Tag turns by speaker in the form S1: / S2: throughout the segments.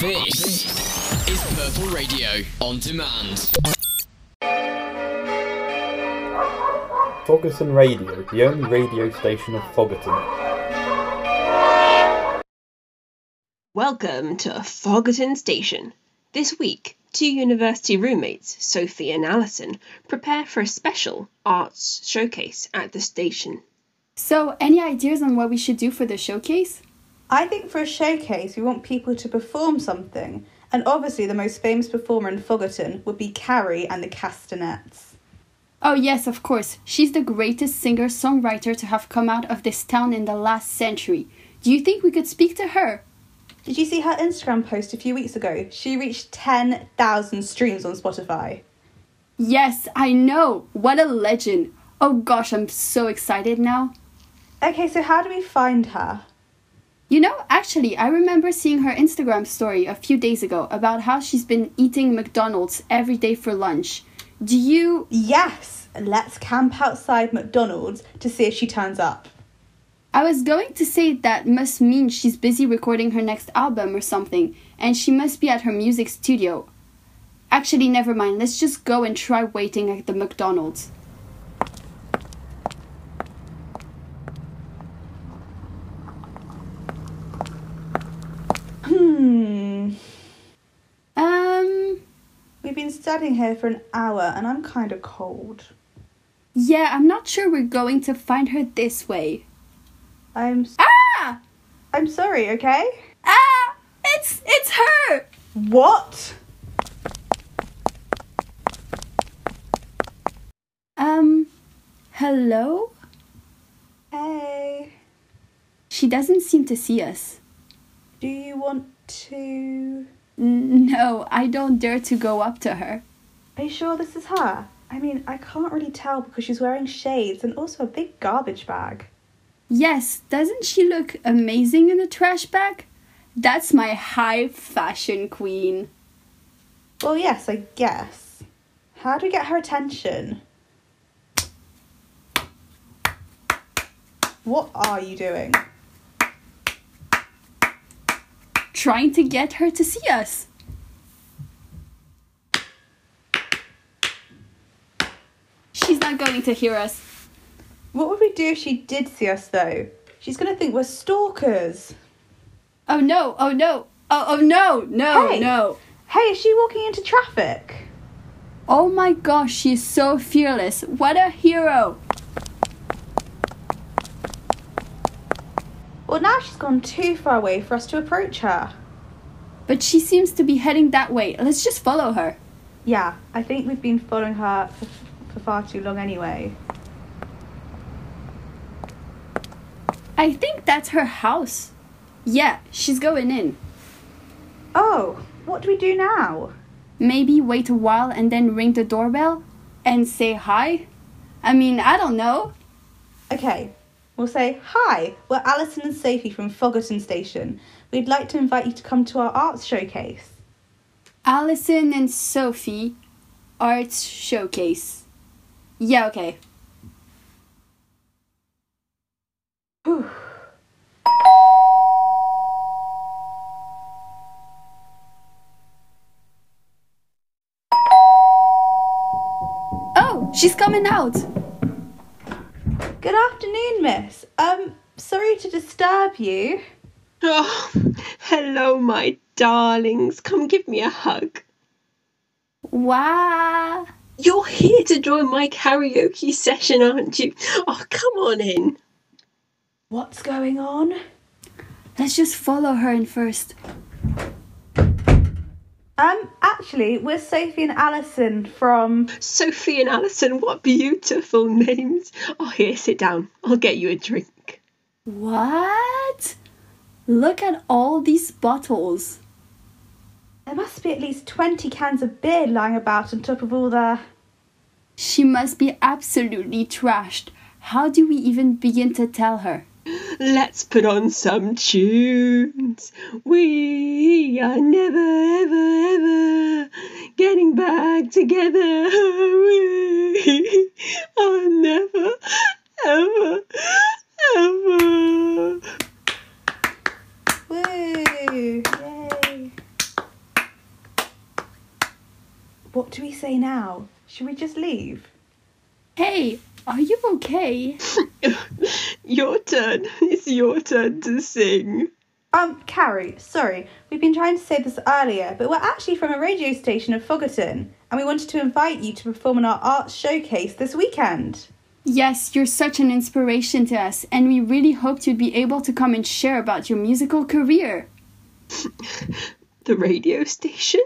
S1: This is Purple Radio on demand.
S2: Foggerton Radio, the only radio station of Foggerton.
S3: Welcome to Foggerton Station. This week, two university roommates, Sophie and Alison, prepare for a special arts showcase at the station.
S4: So, any ideas on what we should do for the showcase?
S5: I think for a showcase, we want people to perform something. And obviously, the most famous performer in Foggerton would be Carrie and the Castanets.
S4: Oh, yes, of course. She's the greatest singer songwriter to have come out of this town in the last century. Do you think we could speak to her?
S5: Did you see her Instagram post a few weeks ago? She reached 10,000 streams on Spotify.
S4: Yes, I know. What a legend. Oh gosh, I'm so excited now.
S5: Okay, so how do we find her?
S4: You know, actually, I remember seeing her Instagram story a few days ago about how she's been eating McDonald's every day for lunch. Do you.
S5: Yes, let's camp outside McDonald's to see if she turns up.
S4: I was going to say that must mean she's busy recording her next album or something, and she must be at her music studio. Actually, never mind, let's just go and try waiting at the McDonald's.
S5: Hmm.
S4: Um.
S5: We've been standing here for an hour and I'm kind of cold.
S4: Yeah, I'm not sure we're going to find her this way.
S5: I'm. s-
S4: Ah!
S5: I'm sorry, okay?
S4: Ah! It's it's her!
S5: What?
S4: Um, hello?
S5: Hey.
S4: She doesn't seem to see us.
S5: Do you want to.
S4: No, I don't dare to go up to her.
S5: Are you sure this is her? I mean, I can't really tell because she's wearing shades and also a big garbage bag.
S4: Yes, doesn't she look amazing in a trash bag? That's my high fashion queen.
S5: Well, yes, I guess. How do we get her attention? What are you doing?
S4: Trying to get her to see us. She's not going to hear us.
S5: What would we do if she did see us, though? She's gonna think we're stalkers.
S4: Oh no, oh no, oh, oh no, no,
S5: Hey.
S4: no.
S5: Hey, is she walking into traffic?
S4: Oh my gosh, she's so fearless. What a hero.
S5: Well, now she's gone too far away for us to approach her.
S4: But she seems to be heading that way. Let's just follow her.
S5: Yeah, I think we've been following her for, for far too long anyway.
S4: I think that's her house. Yeah, she's going in.
S5: Oh, what do we do now?
S4: Maybe wait a while and then ring the doorbell and say hi? I mean, I don't know.
S5: Okay, we'll say, Hi, we're Alison and Sophie from Foggerton Station. We'd like to invite you to come to our arts showcase.
S4: Alison and Sophie Arts Showcase. Yeah, okay.
S5: Whew.
S4: Oh, she's coming out.
S5: Good afternoon, miss. Um, sorry to disturb you.
S3: Oh, hello, my darlings. Come give me a hug.
S4: Wow.
S3: You're here to join my karaoke session, aren't you? Oh, come on in.
S5: What's going on?
S4: Let's just follow her in first.
S5: Um, actually, we're Sophie and Alison from.
S3: Sophie and Alison, what beautiful names. Oh, here, sit down. I'll get you a drink.
S4: What? Look at all these bottles.
S5: There must be at least 20 cans of beer lying about on top of all the.
S4: She must be absolutely trashed. How do we even begin to tell her?
S3: Let's put on some tunes. We are never, ever, ever getting back together. We are never, ever, ever.
S5: Woo! What do we say now? Should we just leave?
S4: Hey, are you okay?
S3: Your turn. It's your turn to sing.
S5: Um, Carrie, sorry, we've been trying to say this earlier, but we're actually from a radio station of Foggerton, and we wanted to invite you to perform in our arts showcase this weekend.
S4: Yes, you're such an inspiration to us, and we really hoped you'd be able to come and share about your musical career.
S3: The radio station?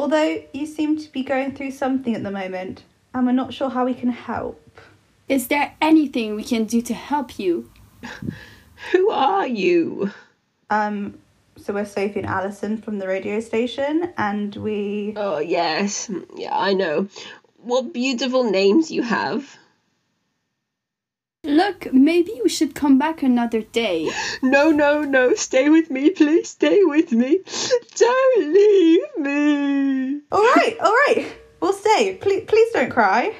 S5: Although you seem to be going through something at the moment, and we're not sure how we can help.
S4: Is there anything we can do to help you?
S3: Who are you?
S5: Um, so we're Sophie and Alison from the radio station, and we.
S3: Oh, yes. Yeah, I know. What beautiful names you have.
S4: Look, maybe we should come back another day.
S3: No, no, no. Stay with me, please. Stay with me. Don't leave me.
S5: All right, we'll stay. Please, please don't cry.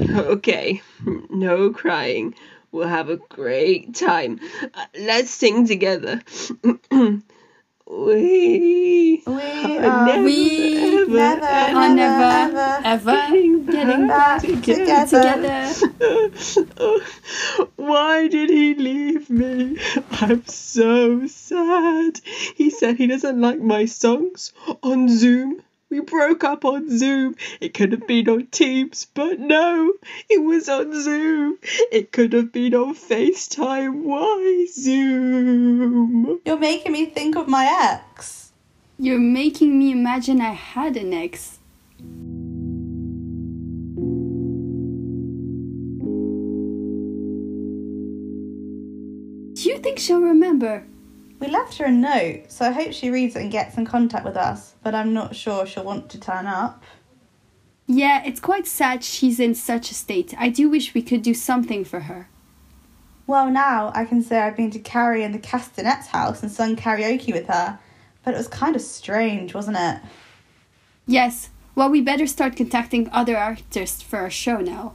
S3: Okay, no crying. We'll have a great time. Uh, let's sing together. we
S5: We
S3: are never,
S4: we
S3: ever,
S5: never,
S3: ever
S4: Are
S5: never,
S4: never,
S5: ever
S4: ever
S3: getting
S4: getting
S3: back
S4: back
S5: together.
S4: together.
S3: Why did he leave me? I'm so sad. He said he doesn't like my songs on Zoom. We broke up on Zoom. It could have been on Teams, but no, it was on Zoom. It could have been on FaceTime. Why Zoom?
S5: You're making me think of my ex.
S4: You're making me imagine I had an ex. Do you think she'll remember?
S5: We left her a note, so I hope she reads it and gets in contact with us, but I'm not sure she'll want to turn up.
S4: Yeah, it's quite sad she's in such a state. I do wish we could do something for her.
S5: Well, now I can say I've been to Carrie and the Castanets house and sung karaoke with her, but it was kind of strange, wasn't it?
S4: Yes, well, we better start contacting other artists for our show now.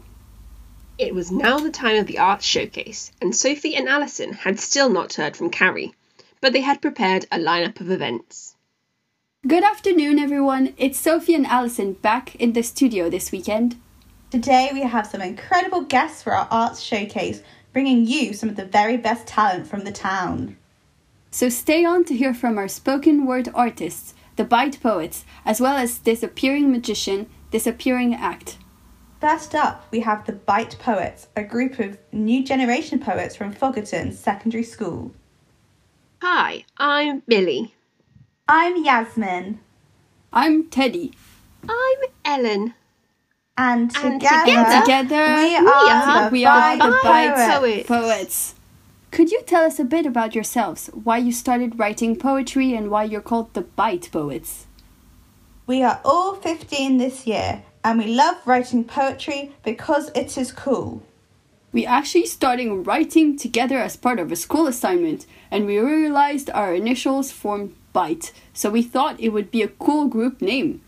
S3: It was now the time of the arts showcase, and Sophie and Alison had still not heard from Carrie, but they had prepared a lineup of events.
S4: Good afternoon, everyone. It's Sophie and Alison back in the studio this weekend.
S5: Today we have some incredible guests for our arts showcase, bringing you some of the very best talent from the town.
S4: So stay on to hear from our spoken word artists, the Byte Poets, as well as Disappearing Magician, Disappearing Act.
S5: First up, we have the Byte Poets, a group of new generation poets from Foggerton Secondary School.
S3: Hi, I'm Billy.
S5: I'm Yasmin,
S4: I'm Teddy.
S3: I'm Ellen.
S5: and
S3: And
S5: together,
S3: together,
S4: Together,
S5: we,
S3: we
S5: are,
S3: are
S5: the
S4: we are
S5: Byte
S4: the Byte
S5: Poets.
S3: Poets.
S4: Poets. Could you tell us a bit about yourselves, why you started writing poetry, and why you're called the Byte Poets?
S5: We are all 15 this year, and we love writing poetry because it is cool.
S4: We actually started writing together as part of a school assignment, and we realized our initials formed Byte, so we thought it would be a cool group name.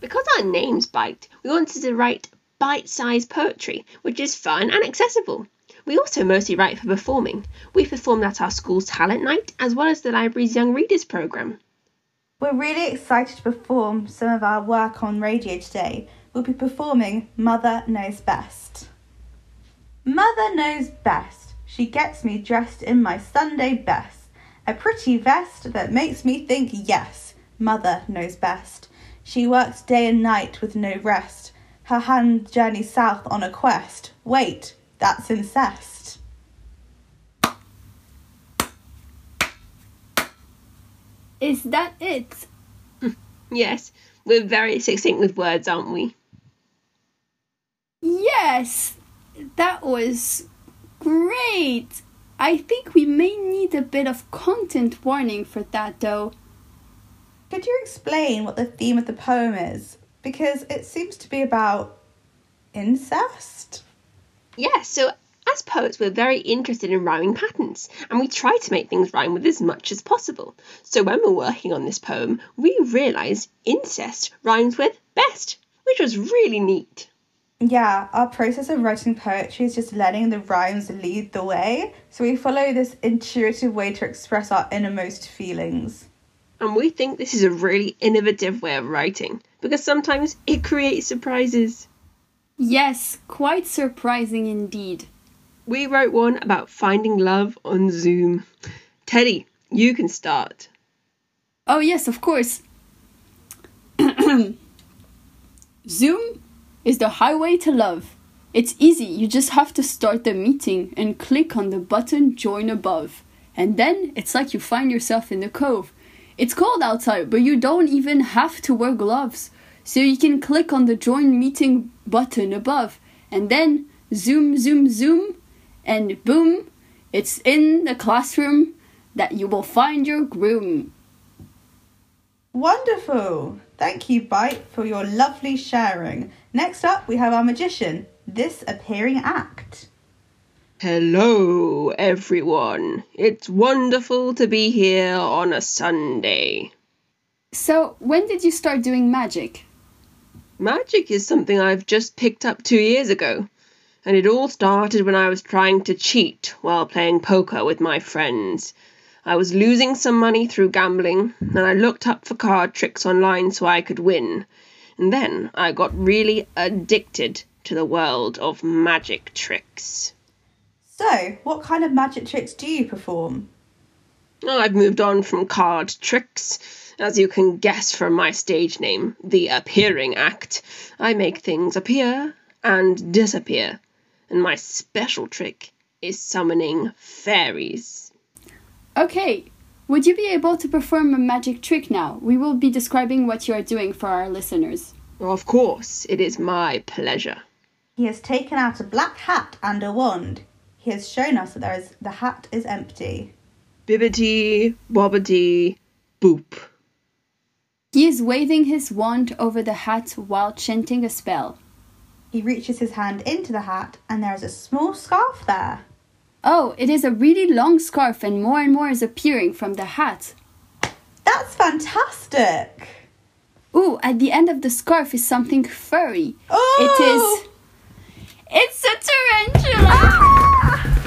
S3: Because our name's Byte, we wanted to write bite sized poetry, which is fun and accessible. We also mostly write for performing. We performed at our school's talent night as well as the library's Young Readers programme.
S5: We're really excited to perform some of our work on radio today. We'll be performing Mother Knows Best. Mother knows best. She gets me dressed in my Sunday best. A pretty vest that makes me think, yes, Mother knows best. She works day and night with no rest. Her hand journeys south on a quest. Wait, that's incest.
S4: Is that it?
S3: Yes, we're very succinct with words, aren't we?
S4: Yes, that was great. I think we may need a bit of content warning for that though.
S5: Could you explain what the theme of the poem is? Because it seems to be about incest.
S3: Yeah, so as poets, we're very interested in rhyming patterns, and we try to make things rhyme with as much as possible. So when we're working on this poem, we realised incest rhymes with best, which was really neat.
S5: Yeah, our process of writing poetry is just letting the rhymes lead the way. So we follow this intuitive way to express our innermost feelings.
S3: And we think this is a really innovative way of writing because sometimes it creates surprises.
S4: Yes, quite surprising indeed.
S3: We wrote one about finding love on Zoom. Teddy, you can start.
S4: Oh, yes, of course. Zoom is the highway to love. It's easy, you just have to start the meeting and click on the button join above. And then it's like you find yourself in the cove. It's cold outside, but you don't even have to wear gloves. So you can click on the join meeting button above. And then zoom, zoom, zoom, and boom, it's in the classroom that you will find your groom.
S5: Wonderful! Thank you, Byte, for your lovely sharing. Next up, we have our magician, this appearing act.
S3: Hello, everyone. It's wonderful to be here on a Sunday.
S4: So, when did you start doing magic?
S3: Magic is something I've just picked up two years ago, and it all started when I was trying to cheat while playing poker with my friends. I was losing some money through gambling, and I looked up for card tricks online so I could win. And then I got really addicted to the world of magic tricks.
S5: So, what kind of magic tricks do you perform?
S3: Oh, I've moved on from card tricks. As you can guess from my stage name, the Appearing Act, I make things appear and disappear. And my special trick is summoning fairies.
S4: Okay, would you be able to perform a magic trick now? We will be describing what you are doing for our listeners.
S3: Of course, it is my pleasure.
S5: He has taken out a black hat and a wand. He has shown us that there is the hat is empty.
S3: Bibbity, bobbity, boop.
S4: He is waving his wand over the hat while chanting a spell.
S5: He reaches his hand into the hat and there is a small scarf there.
S4: Oh, it is a really long scarf, and more and more is appearing from the hat.
S5: That's fantastic!
S4: Ooh, at the end of the scarf is something furry.
S5: Oh!
S4: It is. Oh! It's a tarantula! Ah!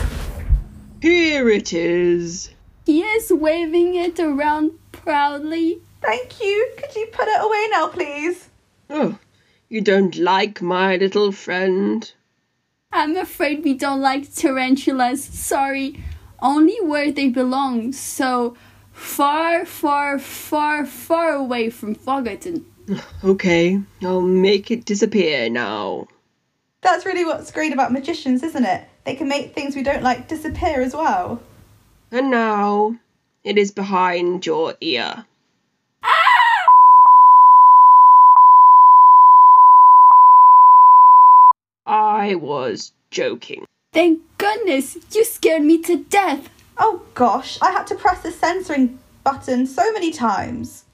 S3: Here it is.
S4: He is waving it around proudly.
S5: Thank you. Could you put it away now, please?
S3: Oh, you don't like my little friend?
S4: I'm afraid we don't like tarantulas. Sorry. Only where they belong. So far, far, far, far away from Foggerton.
S3: Okay, I'll make it disappear now.
S5: That's really what's great about magicians, isn't it? They can make things we don't like disappear as well.
S3: And now it is behind your ear. I was joking.
S4: Thank goodness! You scared me to death!
S5: Oh gosh, I had to press the censoring button so many times.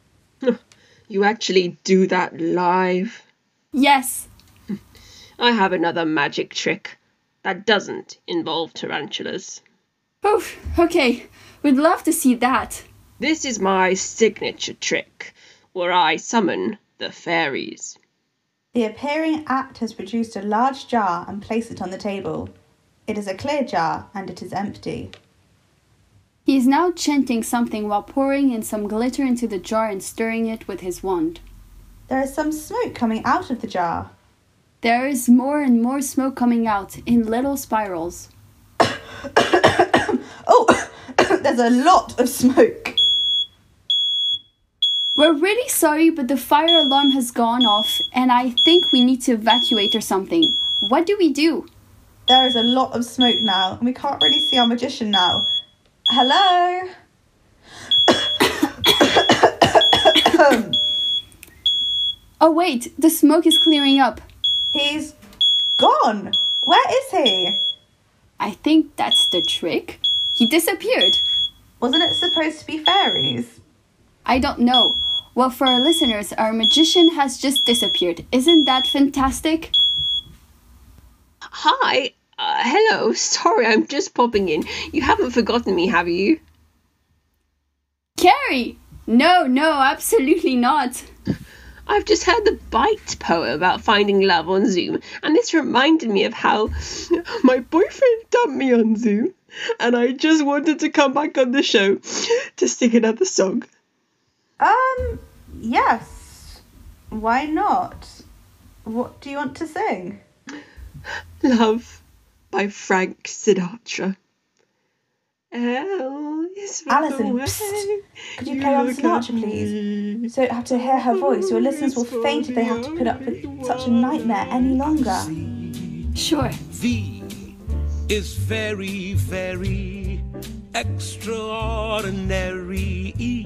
S3: You actually do that live?
S4: Yes.
S3: I have another magic trick that doesn't involve tarantulas.
S4: Oh, okay. We'd love to see that.
S3: This is my signature trick, where I summon the fairies.
S5: The appearing act has produced a large jar and placed it on the table. It is a clear jar and it is empty.
S4: He is now chanting something while pouring in some glitter into the jar and stirring it with his wand.
S5: There is some smoke coming out of the jar.
S4: There is more and more smoke coming out in little spirals.
S5: Oh, there's a lot of smoke.
S4: We're really sorry, but the fire alarm has gone off, and I think we need to evacuate or something. What do we do?
S5: There is a lot of smoke now, and we can't really see our magician now. Hello?
S4: Oh, wait, the smoke is clearing up.
S5: He's gone. Where is he?
S4: I think that's the trick. He disappeared.
S5: Wasn't it supposed to be fairies?
S4: I don't know. Well, for our listeners, our magician has just disappeared. Isn't that fantastic?
S3: Hi. Uh, hello. Sorry, I'm just popping in. You haven't forgotten me, have you?
S4: Carrie! No, no, absolutely not.
S3: I've just heard the Byte poem about finding love on Zoom, and this reminded me of how my boyfriend dumped me on Zoom, and I just wanted to come back on the show to sing another song.
S5: Um, yes. Why not? What do you want to sing?
S3: Love by Frank Sinatra. L is for
S5: Alison,
S3: the way
S5: psst. Could you play on Sinatra, please? So you don't have to hear her voice. Your listeners will faint if they have to put up with such a nightmare any longer.
S4: Sure.
S6: V is very, very extraordinary. E